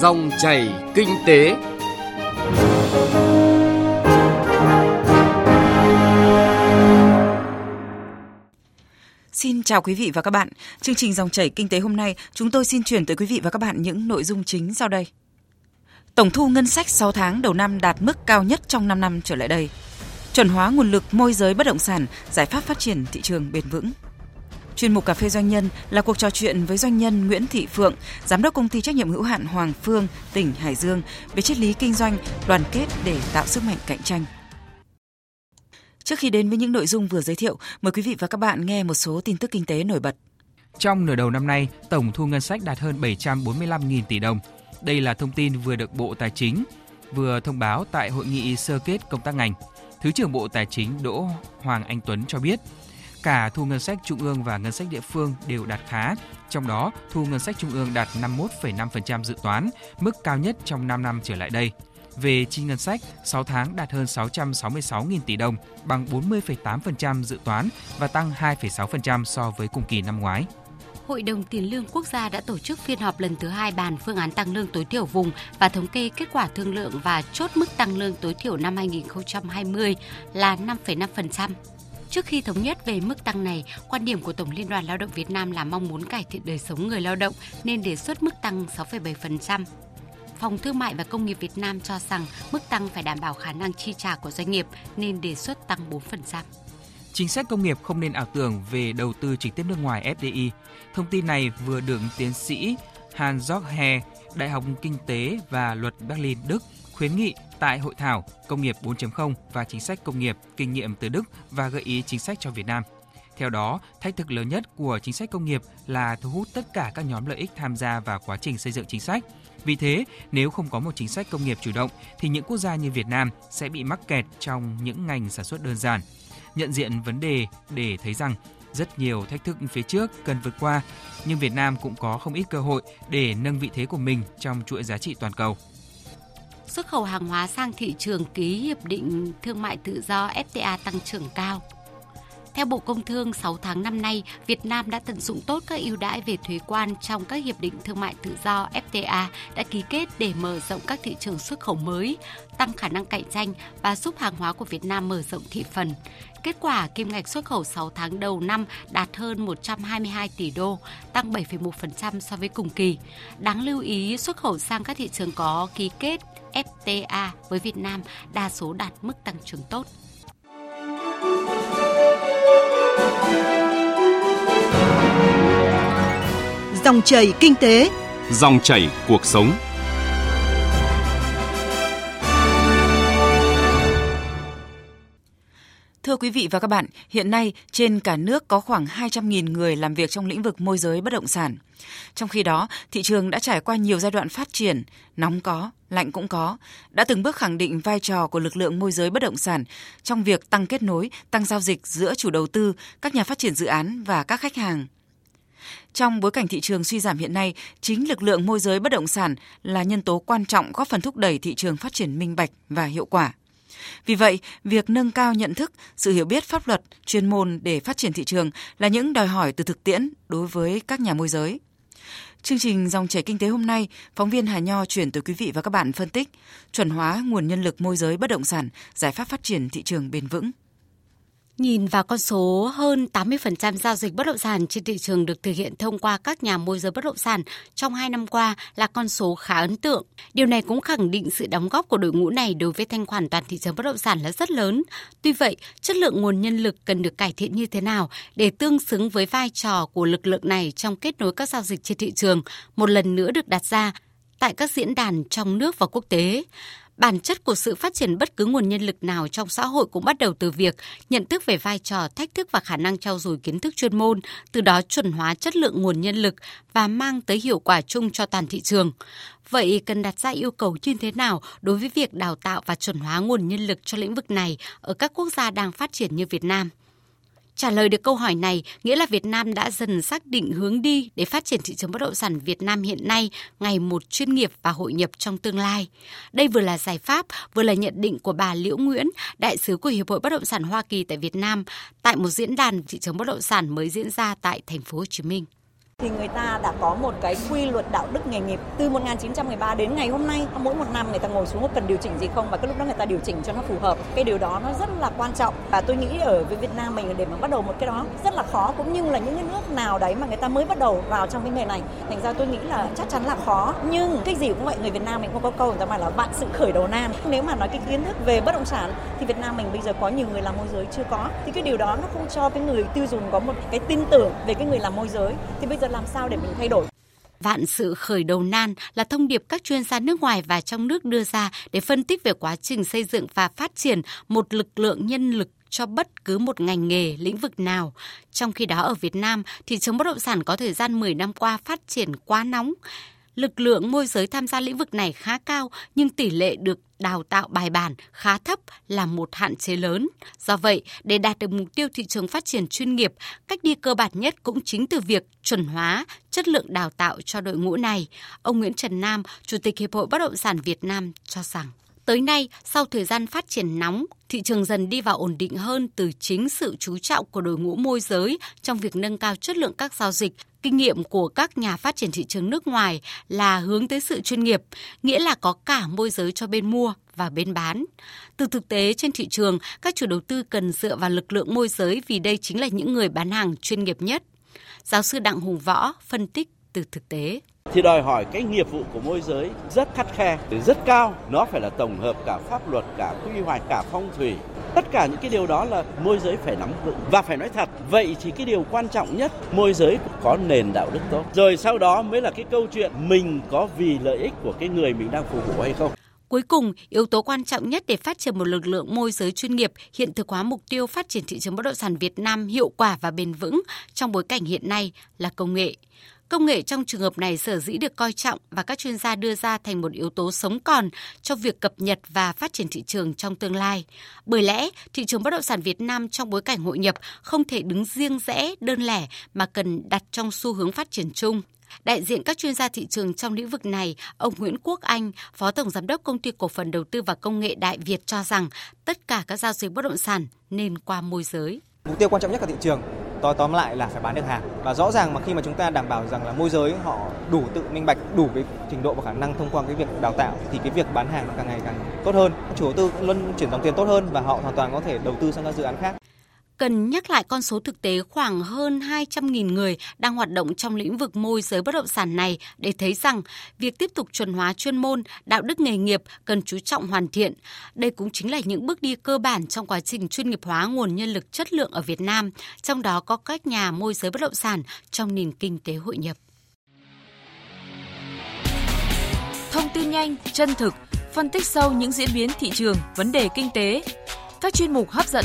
Dòng chảy kinh tế. Xin chào quý vị và các bạn. Chương trình dòng chảy kinh tế hôm nay, chúng tôi xin chuyển tới quý vị và các bạn những nội dung chính sau đây. Tổng thu ngân sách 6 tháng đầu năm đạt mức cao nhất trong 5 năm trở lại đây. Chuẩn hóa nguồn lực môi giới bất động sản, giải pháp phát triển thị trường bền vững. Chuyên mục Cà phê Doanh nhân là cuộc trò chuyện với doanh nhân Nguyễn Thị Phượng, giám đốc công ty trách nhiệm hữu hạn Hoàng Phương, tỉnh Hải Dương về triết lý kinh doanh, đoàn kết để tạo sức mạnh cạnh tranh. Trước khi đến với những nội dung vừa giới thiệu, mời quý vị và các bạn nghe một số tin tức kinh tế nổi bật. Trong nửa đầu năm nay, tổng thu ngân sách đạt hơn 745.000 tỷ đồng. Đây là thông tin vừa được Bộ Tài chính vừa thông báo tại hội nghị sơ kết công tác ngành. Thứ trưởng Bộ Tài chính Đỗ Hoàng Anh Tuấn cho biết, cả thu ngân sách trung ương và ngân sách địa phương đều đạt khá, trong đó thu ngân sách trung ương đạt 51,5% dự toán, mức cao nhất trong 5 năm trở lại đây. Về chi ngân sách, 6 tháng đạt hơn 666.000 tỷ đồng, bằng 40,8% dự toán và tăng 2,6% so với cùng kỳ năm ngoái. Hội đồng Tiền lương Quốc gia đã tổ chức phiên họp lần thứ hai bàn phương án tăng lương tối thiểu vùng và thống kê kết quả thương lượng và chốt mức tăng lương tối thiểu năm 2020 là 5,5%. Trước khi thống nhất về mức tăng này, quan điểm của Tổng Liên đoàn Lao động Việt Nam là mong muốn cải thiện đời sống người lao động nên đề xuất mức tăng 6,7%. Phòng Thương mại và Công nghiệp Việt Nam cho rằng mức tăng phải đảm bảo khả năng chi trả của doanh nghiệp nên đề xuất tăng 4%. Chính sách công nghiệp không nên ảo tưởng về đầu tư trực tiếp nước ngoài FDI. Thông tin này vừa được tiến sĩ Hans Georg He, Đại học Kinh tế và Luật Berlin, Đức khuyến nghị tại hội thảo Công nghiệp 4.0 và chính sách công nghiệp, kinh nghiệm từ Đức và gợi ý chính sách cho Việt Nam. Theo đó, thách thức lớn nhất của chính sách công nghiệp là thu hút tất cả các nhóm lợi ích tham gia vào quá trình xây dựng chính sách. Vì thế, nếu không có một chính sách công nghiệp chủ động thì những quốc gia như Việt Nam sẽ bị mắc kẹt trong những ngành sản xuất đơn giản. Nhận diện vấn đề để thấy rằng rất nhiều thách thức phía trước cần vượt qua, nhưng Việt Nam cũng có không ít cơ hội để nâng vị thế của mình trong chuỗi giá trị toàn cầu xuất khẩu hàng hóa sang thị trường ký hiệp định thương mại tự do FTA tăng trưởng cao. Theo Bộ Công Thương, 6 tháng năm nay, Việt Nam đã tận dụng tốt các ưu đãi về thuế quan trong các hiệp định thương mại tự do FTA đã ký kết để mở rộng các thị trường xuất khẩu mới, tăng khả năng cạnh tranh và giúp hàng hóa của Việt Nam mở rộng thị phần. Kết quả, kim ngạch xuất khẩu 6 tháng đầu năm đạt hơn 122 tỷ đô, tăng 7,1% so với cùng kỳ. Đáng lưu ý, xuất khẩu sang các thị trường có ký kết FTA với Việt Nam đa số đạt mức tăng trưởng tốt. Dòng chảy kinh tế, dòng chảy cuộc sống. Thưa quý vị và các bạn, hiện nay trên cả nước có khoảng 200.000 người làm việc trong lĩnh vực môi giới bất động sản. Trong khi đó, thị trường đã trải qua nhiều giai đoạn phát triển, nóng có, lạnh cũng có, đã từng bước khẳng định vai trò của lực lượng môi giới bất động sản trong việc tăng kết nối, tăng giao dịch giữa chủ đầu tư, các nhà phát triển dự án và các khách hàng. Trong bối cảnh thị trường suy giảm hiện nay, chính lực lượng môi giới bất động sản là nhân tố quan trọng góp phần thúc đẩy thị trường phát triển minh bạch và hiệu quả. Vì vậy, việc nâng cao nhận thức, sự hiểu biết pháp luật, chuyên môn để phát triển thị trường là những đòi hỏi từ thực tiễn đối với các nhà môi giới. Chương trình Dòng chảy kinh tế hôm nay, phóng viên Hà Nho chuyển tới quý vị và các bạn phân tích chuẩn hóa nguồn nhân lực môi giới bất động sản, giải pháp phát triển thị trường bền vững. Nhìn vào con số hơn 80% giao dịch bất động sản trên thị trường được thực hiện thông qua các nhà môi giới bất động sản trong 2 năm qua là con số khá ấn tượng. Điều này cũng khẳng định sự đóng góp của đội ngũ này đối với thanh khoản toàn thị trường bất động sản là rất lớn. Tuy vậy, chất lượng nguồn nhân lực cần được cải thiện như thế nào để tương xứng với vai trò của lực lượng này trong kết nối các giao dịch trên thị trường một lần nữa được đặt ra tại các diễn đàn trong nước và quốc tế. Bản chất của sự phát triển bất cứ nguồn nhân lực nào trong xã hội cũng bắt đầu từ việc nhận thức về vai trò, thách thức và khả năng trao dồi kiến thức chuyên môn, từ đó chuẩn hóa chất lượng nguồn nhân lực và mang tới hiệu quả chung cho toàn thị trường. Vậy cần đặt ra yêu cầu như thế nào đối với việc đào tạo và chuẩn hóa nguồn nhân lực cho lĩnh vực này ở các quốc gia đang phát triển như Việt Nam? Trả lời được câu hỏi này nghĩa là Việt Nam đã dần xác định hướng đi để phát triển thị trường bất động sản Việt Nam hiện nay ngày một chuyên nghiệp và hội nhập trong tương lai. Đây vừa là giải pháp, vừa là nhận định của bà Liễu Nguyễn, đại sứ của Hiệp hội Bất động sản Hoa Kỳ tại Việt Nam tại một diễn đàn thị trường bất động sản mới diễn ra tại thành phố Hồ Chí Minh thì người ta đã có một cái quy luật đạo đức nghề nghiệp. Từ 1913 đến ngày hôm nay, mỗi một năm người ta ngồi xuống có cần điều chỉnh gì không? Và cái lúc đó người ta điều chỉnh cho nó phù hợp. Cái điều đó nó rất là quan trọng. Và tôi nghĩ ở với Việt Nam mình, để mà bắt đầu một cái đó rất là khó. Cũng như là những cái nước nào đấy mà người ta mới bắt đầu vào trong cái nghề này, thành ra tôi nghĩ là chắc chắn là khó. Nhưng cái gì cũng vậy, người Việt Nam mình cũng có câu người ta bảo là vạn sự khởi đầu nan nếu mà nói cái kiến thức về bất động sản thì Việt Nam mình bây giờ có nhiều người làm môi giới chưa có. Thì cái điều đó nó không cho cái người tiêu dùng có một cái tin tưởng về cái người làm môi giới. Thì bây giờ làm sao để mình thay đổi Vạn sự khởi đầu nan là thông điệp các chuyên gia nước ngoài và trong nước đưa ra để phân tích về quá trình xây dựng và phát triển một lực lượng nhân lực cho bất cứ một ngành nghề, lĩnh vực nào. Trong khi đó ở Việt Nam, thị trường bất động sản có thời gian 10 năm qua phát triển quá nóng. Lực lượng môi giới tham gia lĩnh vực này khá cao nhưng tỷ lệ được đào tạo bài bản khá thấp là một hạn chế lớn. Do vậy, để đạt được mục tiêu thị trường phát triển chuyên nghiệp, cách đi cơ bản nhất cũng chính từ việc chuẩn hóa chất lượng đào tạo cho đội ngũ này. Ông Nguyễn Trần Nam, Chủ tịch Hiệp hội Bất động sản Việt Nam cho rằng Tới nay, sau thời gian phát triển nóng, thị trường dần đi vào ổn định hơn từ chính sự chú trọng của đội ngũ môi giới trong việc nâng cao chất lượng các giao dịch. Kinh nghiệm của các nhà phát triển thị trường nước ngoài là hướng tới sự chuyên nghiệp, nghĩa là có cả môi giới cho bên mua và bên bán. Từ thực tế trên thị trường, các chủ đầu tư cần dựa vào lực lượng môi giới vì đây chính là những người bán hàng chuyên nghiệp nhất. Giáo sư Đặng Hùng Võ phân tích từ thực tế thì đòi hỏi cái nghiệp vụ của môi giới rất khắt khe, rất cao. Nó phải là tổng hợp cả pháp luật, cả quy hoạch, cả phong thủy. Tất cả những cái điều đó là môi giới phải nắm vững và phải nói thật. Vậy thì cái điều quan trọng nhất, môi giới có nền đạo đức tốt. Rồi sau đó mới là cái câu chuyện mình có vì lợi ích của cái người mình đang phục vụ hay không. Cuối cùng, yếu tố quan trọng nhất để phát triển một lực lượng môi giới chuyên nghiệp hiện thực hóa mục tiêu phát triển thị trường bất động sản Việt Nam hiệu quả và bền vững trong bối cảnh hiện nay là công nghệ. Công nghệ trong trường hợp này sở dĩ được coi trọng và các chuyên gia đưa ra thành một yếu tố sống còn cho việc cập nhật và phát triển thị trường trong tương lai. Bởi lẽ, thị trường bất động sản Việt Nam trong bối cảnh hội nhập không thể đứng riêng rẽ, đơn lẻ mà cần đặt trong xu hướng phát triển chung. Đại diện các chuyên gia thị trường trong lĩnh vực này, ông Nguyễn Quốc Anh, Phó Tổng Giám đốc Công ty Cổ phần Đầu tư và Công nghệ Đại Việt cho rằng tất cả các giao dịch bất động sản nên qua môi giới. Mục tiêu quan trọng nhất của thị trường tóm tóm lại là phải bán được hàng. Và rõ ràng mà khi mà chúng ta đảm bảo rằng là môi giới họ đủ tự minh bạch, đủ cái trình độ và khả năng thông qua cái việc đào tạo thì cái việc bán hàng nó càng ngày càng tốt hơn. Chủ đầu tư luôn chuyển dòng tiền tốt hơn và họ hoàn toàn có thể đầu tư sang các dự án khác cần nhắc lại con số thực tế khoảng hơn 200.000 người đang hoạt động trong lĩnh vực môi giới bất động sản này để thấy rằng việc tiếp tục chuẩn hóa chuyên môn, đạo đức nghề nghiệp cần chú trọng hoàn thiện. Đây cũng chính là những bước đi cơ bản trong quá trình chuyên nghiệp hóa nguồn nhân lực chất lượng ở Việt Nam, trong đó có các nhà môi giới bất động sản trong nền kinh tế hội nhập. Thông tin nhanh, chân thực, phân tích sâu những diễn biến thị trường, vấn đề kinh tế. Các chuyên mục hấp dẫn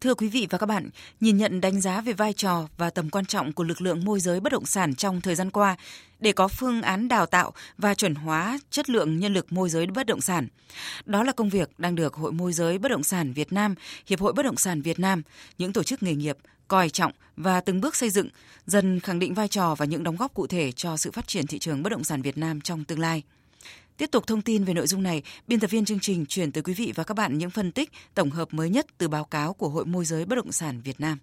Thưa quý vị và các bạn, nhìn nhận đánh giá về vai trò và tầm quan trọng của lực lượng môi giới bất động sản trong thời gian qua để có phương án đào tạo và chuẩn hóa chất lượng nhân lực môi giới bất động sản. Đó là công việc đang được Hội Môi giới Bất động sản Việt Nam, Hiệp hội Bất động sản Việt Nam, những tổ chức nghề nghiệp coi trọng và từng bước xây dựng, dần khẳng định vai trò và những đóng góp cụ thể cho sự phát triển thị trường bất động sản Việt Nam trong tương lai. Tiếp tục thông tin về nội dung này, biên tập viên chương trình chuyển tới quý vị và các bạn những phân tích tổng hợp mới nhất từ báo cáo của Hội Môi giới Bất động sản Việt Nam.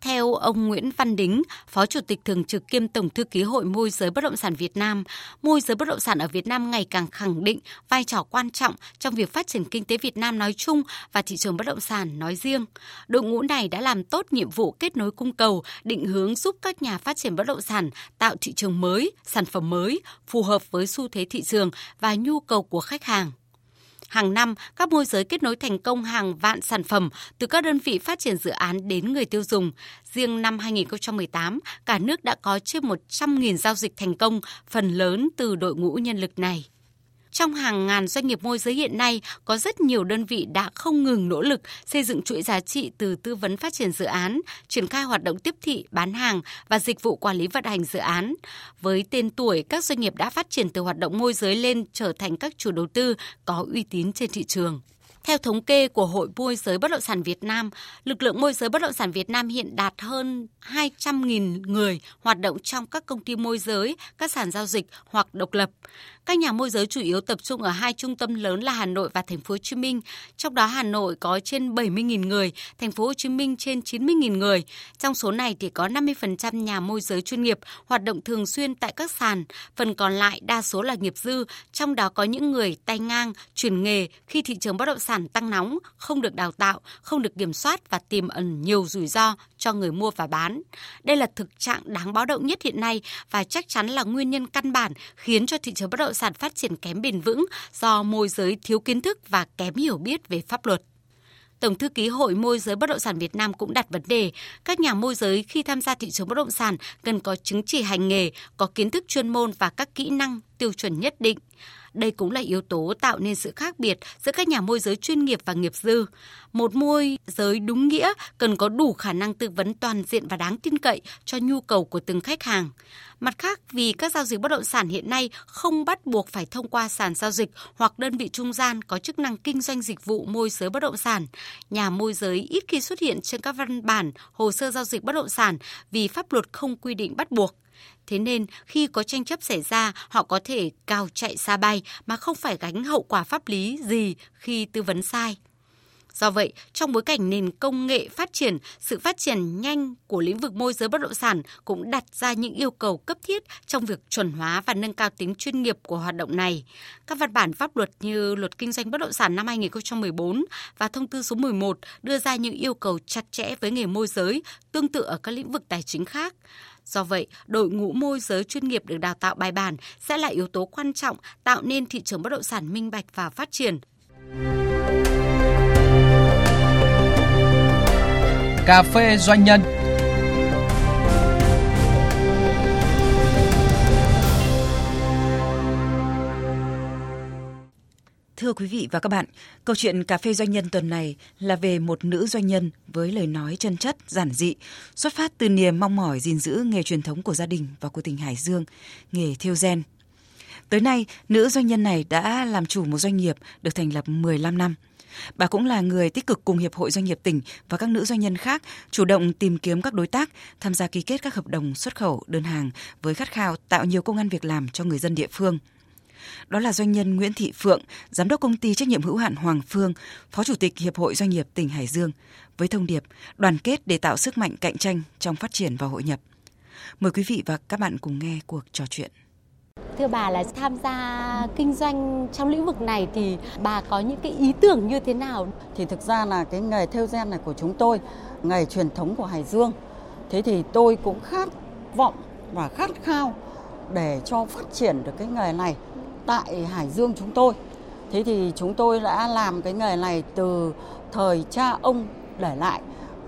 Theo ông Nguyễn Văn Đính, Phó Chủ tịch Thường trực kiêm Tổng Thư ký Hội Môi giới Bất động sản Việt Nam, môi giới bất động sản ở Việt Nam ngày càng khẳng định vai trò quan trọng trong việc phát triển kinh tế Việt Nam nói chung và thị trường bất động sản nói riêng. Đội ngũ này đã làm tốt nhiệm vụ kết nối cung cầu, định hướng giúp các nhà phát triển bất động sản tạo thị trường mới, sản phẩm mới, phù hợp với xu thế thị trường và nhu cầu của khách hàng. Hàng năm, các môi giới kết nối thành công hàng vạn sản phẩm từ các đơn vị phát triển dự án đến người tiêu dùng. Riêng năm 2018, cả nước đã có trên 100.000 giao dịch thành công, phần lớn từ đội ngũ nhân lực này. Trong hàng ngàn doanh nghiệp môi giới hiện nay, có rất nhiều đơn vị đã không ngừng nỗ lực xây dựng chuỗi giá trị từ tư vấn phát triển dự án, triển khai hoạt động tiếp thị, bán hàng và dịch vụ quản lý vận hành dự án. Với tên tuổi, các doanh nghiệp đã phát triển từ hoạt động môi giới lên trở thành các chủ đầu tư có uy tín trên thị trường. Theo thống kê của Hội môi giới bất động sản Việt Nam, lực lượng môi giới bất động sản Việt Nam hiện đạt hơn 200.000 người hoạt động trong các công ty môi giới, các sàn giao dịch hoặc độc lập. Các nhà môi giới chủ yếu tập trung ở hai trung tâm lớn là Hà Nội và Thành phố Hồ Chí Minh. Trong đó Hà Nội có trên 70.000 người, Thành phố Hồ Chí Minh trên 90.000 người. Trong số này thì có 50% nhà môi giới chuyên nghiệp hoạt động thường xuyên tại các sàn, phần còn lại đa số là nghiệp dư, trong đó có những người tay ngang, chuyển nghề khi thị trường bất động sản tăng nóng, không được đào tạo, không được kiểm soát và tiềm ẩn nhiều rủi ro cho người mua và bán. Đây là thực trạng đáng báo động nhất hiện nay và chắc chắn là nguyên nhân căn bản khiến cho thị trường bất động sản phát triển kém bền vững do môi giới thiếu kiến thức và kém hiểu biết về pháp luật. Tổng thư ký Hội môi giới bất động sản Việt Nam cũng đặt vấn đề các nhà môi giới khi tham gia thị trường bất động sản cần có chứng chỉ hành nghề, có kiến thức chuyên môn và các kỹ năng tiêu chuẩn nhất định. Đây cũng là yếu tố tạo nên sự khác biệt giữa các nhà môi giới chuyên nghiệp và nghiệp dư. Một môi giới đúng nghĩa cần có đủ khả năng tư vấn toàn diện và đáng tin cậy cho nhu cầu của từng khách hàng. Mặt khác, vì các giao dịch bất động sản hiện nay không bắt buộc phải thông qua sàn giao dịch hoặc đơn vị trung gian có chức năng kinh doanh dịch vụ môi giới bất động sản, nhà môi giới ít khi xuất hiện trên các văn bản, hồ sơ giao dịch bất động sản vì pháp luật không quy định bắt buộc. Thế nên khi có tranh chấp xảy ra, họ có thể cao chạy xa bay mà không phải gánh hậu quả pháp lý gì khi tư vấn sai. Do vậy, trong bối cảnh nền công nghệ phát triển, sự phát triển nhanh của lĩnh vực môi giới bất động sản cũng đặt ra những yêu cầu cấp thiết trong việc chuẩn hóa và nâng cao tính chuyên nghiệp của hoạt động này. Các văn bản pháp luật như Luật Kinh doanh bất động sản năm 2014 và Thông tư số 11 đưa ra những yêu cầu chặt chẽ với nghề môi giới, tương tự ở các lĩnh vực tài chính khác. Do vậy, đội ngũ môi giới chuyên nghiệp được đào tạo bài bản sẽ là yếu tố quan trọng tạo nên thị trường bất động sản minh bạch và phát triển. Cà phê doanh nhân Thưa quý vị và các bạn, câu chuyện cà phê doanh nhân tuần này là về một nữ doanh nhân với lời nói chân chất, giản dị, xuất phát từ niềm mong mỏi gìn giữ nghề truyền thống của gia đình và của tỉnh Hải Dương, nghề thêu gen. Tới nay, nữ doanh nhân này đã làm chủ một doanh nghiệp được thành lập 15 năm. Bà cũng là người tích cực cùng Hiệp hội Doanh nghiệp tỉnh và các nữ doanh nhân khác chủ động tìm kiếm các đối tác, tham gia ký kết các hợp đồng xuất khẩu đơn hàng với khát khao tạo nhiều công an việc làm cho người dân địa phương – đó là doanh nhân Nguyễn Thị Phượng, giám đốc công ty trách nhiệm hữu hạn Hoàng Phương, phó chủ tịch Hiệp hội Doanh nghiệp tỉnh Hải Dương, với thông điệp đoàn kết để tạo sức mạnh cạnh tranh trong phát triển và hội nhập. Mời quý vị và các bạn cùng nghe cuộc trò chuyện. Thưa bà là tham gia kinh doanh trong lĩnh vực này thì bà có những cái ý tưởng như thế nào? Thì thực ra là cái nghề theo gen này của chúng tôi, nghề truyền thống của Hải Dương. Thế thì tôi cũng khát vọng và khát khao để cho phát triển được cái nghề này tại Hải Dương chúng tôi. Thế thì chúng tôi đã làm cái nghề này từ thời cha ông để lại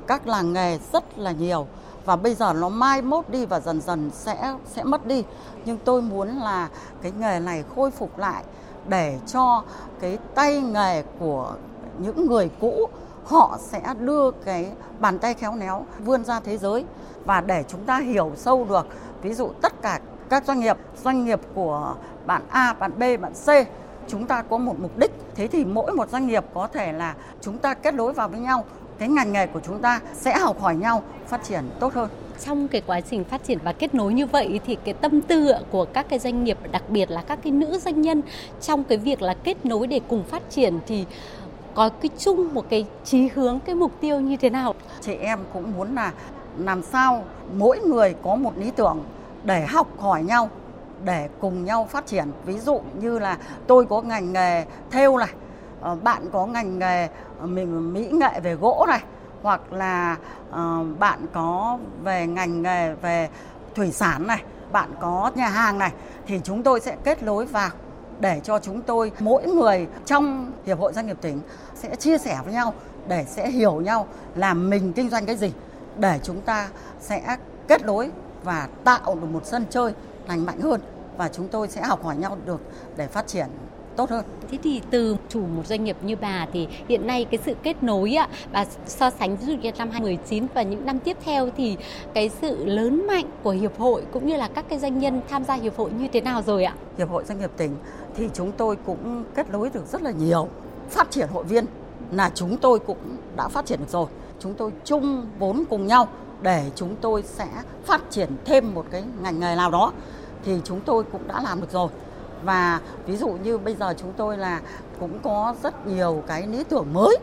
các làng nghề rất là nhiều và bây giờ nó mai mốt đi và dần dần sẽ sẽ mất đi. Nhưng tôi muốn là cái nghề này khôi phục lại để cho cái tay nghề của những người cũ, họ sẽ đưa cái bàn tay khéo léo vươn ra thế giới và để chúng ta hiểu sâu được ví dụ tất cả các doanh nghiệp doanh nghiệp của bạn A, bạn B, bạn C chúng ta có một mục đích. Thế thì mỗi một doanh nghiệp có thể là chúng ta kết nối vào với nhau cái ngành nghề của chúng ta sẽ học hỏi nhau phát triển tốt hơn. Trong cái quá trình phát triển và kết nối như vậy thì cái tâm tư của các cái doanh nghiệp đặc biệt là các cái nữ doanh nhân trong cái việc là kết nối để cùng phát triển thì có cái chung một cái chí hướng cái mục tiêu như thế nào? Chị em cũng muốn là làm sao mỗi người có một lý tưởng để học hỏi nhau, để cùng nhau phát triển. Ví dụ như là tôi có ngành nghề thêu này ờ, bạn có ngành nghề ờ, mình mỹ nghệ về gỗ này, hoặc là ờ, bạn có về ngành nghề về thủy sản này, bạn có nhà hàng này, thì chúng tôi sẽ kết nối vào để cho chúng tôi, mỗi người trong hiệp hội doanh nghiệp tỉnh sẽ chia sẻ với nhau, để sẽ hiểu nhau là mình kinh doanh cái gì, để chúng ta sẽ kết nối và tạo được một sân chơi lành mạnh hơn và chúng tôi sẽ học hỏi nhau được để phát triển tốt hơn. Thế thì từ chủ một doanh nghiệp như bà thì hiện nay cái sự kết nối ạ và so sánh ví dụ như năm 2019 và những năm tiếp theo thì cái sự lớn mạnh của hiệp hội cũng như là các cái doanh nhân tham gia hiệp hội như thế nào rồi ạ? Hiệp hội doanh nghiệp tỉnh thì chúng tôi cũng kết nối được rất là nhiều. Phát triển hội viên là chúng tôi cũng đã phát triển được rồi. Chúng tôi chung vốn cùng nhau để chúng tôi sẽ phát triển thêm một cái ngành nghề nào đó thì chúng tôi cũng đã làm được rồi. Và ví dụ như bây giờ chúng tôi là cũng có rất nhiều cái lý tưởng mới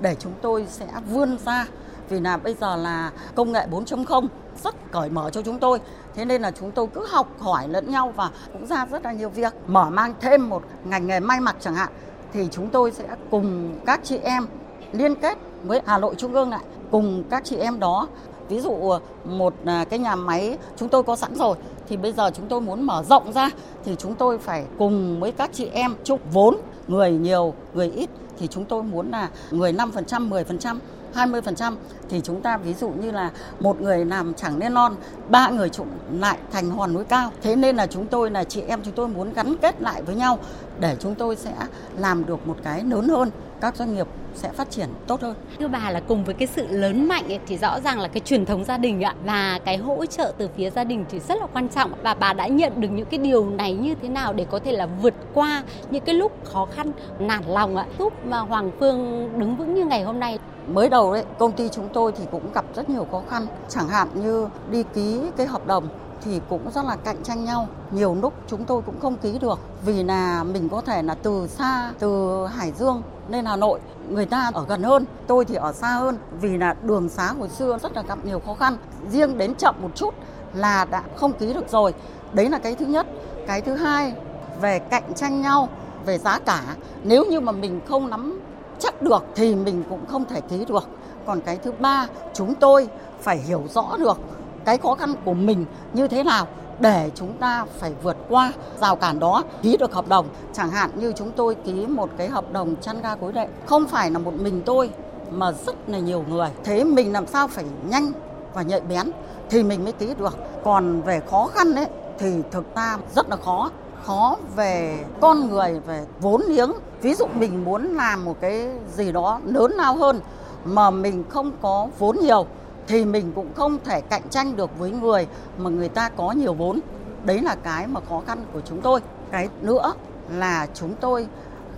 để chúng tôi sẽ vươn ra. Vì là bây giờ là công nghệ 4.0 rất cởi mở cho chúng tôi. Thế nên là chúng tôi cứ học hỏi lẫn nhau và cũng ra rất là nhiều việc. Mở mang thêm một ngành nghề may mặc chẳng hạn, thì chúng tôi sẽ cùng các chị em liên kết với Hà Nội Trung ương lại, cùng các chị em đó ví dụ ờ, một à, cái nhà máy chúng tôi có sẵn rồi thì bây giờ chúng tôi muốn mở rộng ra thì chúng tôi phải cùng với các chị em chúc vốn người nhiều người ít thì chúng tôi muốn là người 5%, 10%, 20% thì chúng ta ví dụ như là một người làm chẳng nên non, ba người trụng lại thành hòn núi cao. Thế nên là chúng tôi là chị em chúng tôi muốn gắn kết lại với nhau để chúng tôi sẽ làm được một cái lớn hơn các doanh nghiệp sẽ phát triển tốt hơn. Thưa bà là cùng với cái sự lớn mạnh ấy, thì rõ ràng là cái truyền thống gia đình ạ và cái hỗ trợ từ phía gia đình thì rất là quan trọng và bà đã nhận được những cái điều này như thế nào để có thể là vượt qua những cái lúc khó khăn nản lòng ạ giúp mà Hoàng Phương đứng vững như ngày hôm nay. Mới đầu đấy công ty chúng tôi thì cũng gặp rất nhiều khó khăn chẳng hạn như đi ký cái hợp đồng thì cũng rất là cạnh tranh nhau. Nhiều lúc chúng tôi cũng không ký được vì là mình có thể là từ xa, từ Hải Dương lên Hà Nội, người ta ở gần hơn, tôi thì ở xa hơn vì là đường xá hồi xưa rất là gặp nhiều khó khăn. Riêng đến chậm một chút là đã không ký được rồi. Đấy là cái thứ nhất. Cái thứ hai về cạnh tranh nhau về giá cả, nếu như mà mình không nắm chắc được thì mình cũng không thể ký được. Còn cái thứ ba, chúng tôi phải hiểu rõ được cái khó khăn của mình như thế nào để chúng ta phải vượt qua rào cản đó, ký được hợp đồng. Chẳng hạn như chúng tôi ký một cái hợp đồng chăn ga gối đệm, không phải là một mình tôi mà rất là nhiều người. Thế mình làm sao phải nhanh và nhạy bén thì mình mới ký được. Còn về khó khăn đấy thì thực ra rất là khó. Khó về con người, về vốn liếng. Ví dụ mình muốn làm một cái gì đó lớn lao hơn mà mình không có vốn nhiều thì mình cũng không thể cạnh tranh được với người mà người ta có nhiều vốn. Đấy là cái mà khó khăn của chúng tôi. Cái nữa là chúng tôi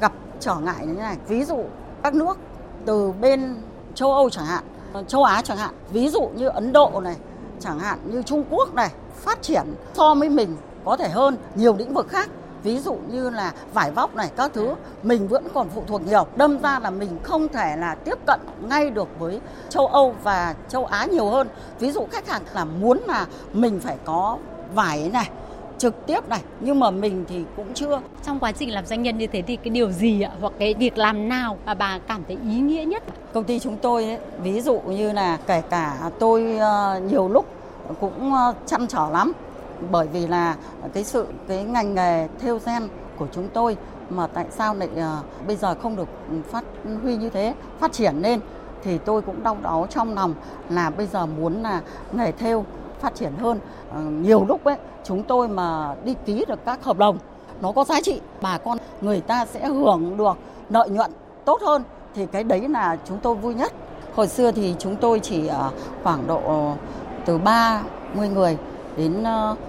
gặp trở ngại như thế này. Ví dụ các nước từ bên châu Âu chẳng hạn, châu Á chẳng hạn, ví dụ như Ấn Độ này, chẳng hạn như Trung Quốc này, phát triển so với mình có thể hơn nhiều lĩnh vực khác ví dụ như là vải vóc này các thứ mình vẫn còn phụ thuộc nhiều. Đâm ra là mình không thể là tiếp cận ngay được với châu Âu và châu Á nhiều hơn. Ví dụ khách hàng là muốn là mình phải có vải này trực tiếp này nhưng mà mình thì cũng chưa. Trong quá trình làm doanh nhân như thế thì cái điều gì ạ? Hoặc cái việc làm nào mà bà cảm thấy ý nghĩa nhất? Công ty chúng tôi ấy, ví dụ như là kể cả tôi uh, nhiều lúc cũng uh, chăn trở lắm bởi vì là cái sự cái ngành nghề theo gen của chúng tôi mà tại sao lại uh, bây giờ không được phát huy như thế phát triển lên thì tôi cũng đau đáu trong lòng là bây giờ muốn là nghề theo phát triển hơn. Uh, nhiều lúc ấy chúng tôi mà đi ký được các hợp đồng nó có giá trị bà con người ta sẽ hưởng được lợi nhuận tốt hơn thì cái đấy là chúng tôi vui nhất. Hồi xưa thì chúng tôi chỉ uh, khoảng độ từ 30 người đến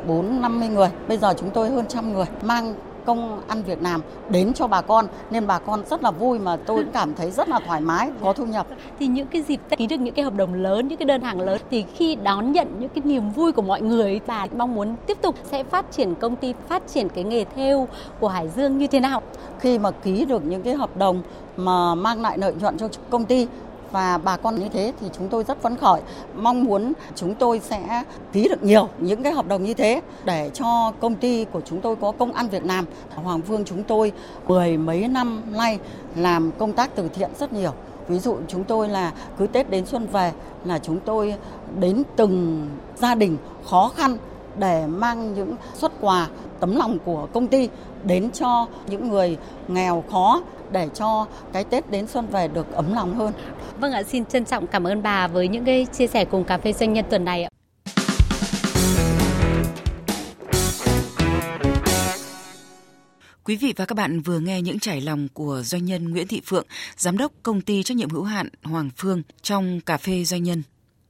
4 ờ, 50 người. Bây giờ chúng tôi hơn trăm người mang công ăn việc làm đến cho bà con nên bà con rất là vui mà tôi cũng cảm thấy rất là thoải mái có thu nhập thì những cái dịp ký được những cái hợp đồng lớn những cái đơn hàng lớn thì khi đón nhận những cái niềm vui của mọi người bà mong muốn tiếp tục sẽ phát triển công ty phát triển cái nghề theo của Hải Dương như thế nào khi mà ký được những cái hợp đồng mà mang lại lợi nhuận cho công ty và bà con như thế thì chúng tôi rất phấn khởi. Mong muốn chúng tôi sẽ ký được nhiều những cái hợp đồng như thế để cho công ty của chúng tôi có công ăn việc làm Hoàng Phương chúng tôi mười mấy năm nay làm công tác từ thiện rất nhiều. Ví dụ chúng tôi là cứ Tết đến xuân về là chúng tôi đến từng gia đình khó khăn để mang những xuất quà tấm lòng của công ty đến cho những người nghèo khó để cho cái Tết đến xuân về được ấm lòng hơn. Vâng ạ, xin trân trọng cảm ơn bà với những cái chia sẻ cùng cà phê doanh nhân tuần này ạ. Quý vị và các bạn vừa nghe những trải lòng của doanh nhân Nguyễn Thị Phượng, giám đốc công ty trách nhiệm hữu hạn Hoàng Phương trong cà phê doanh nhân.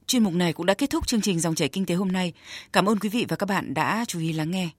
Chuyên mục này cũng đã kết thúc chương trình dòng chảy kinh tế hôm nay. Cảm ơn quý vị và các bạn đã chú ý lắng nghe.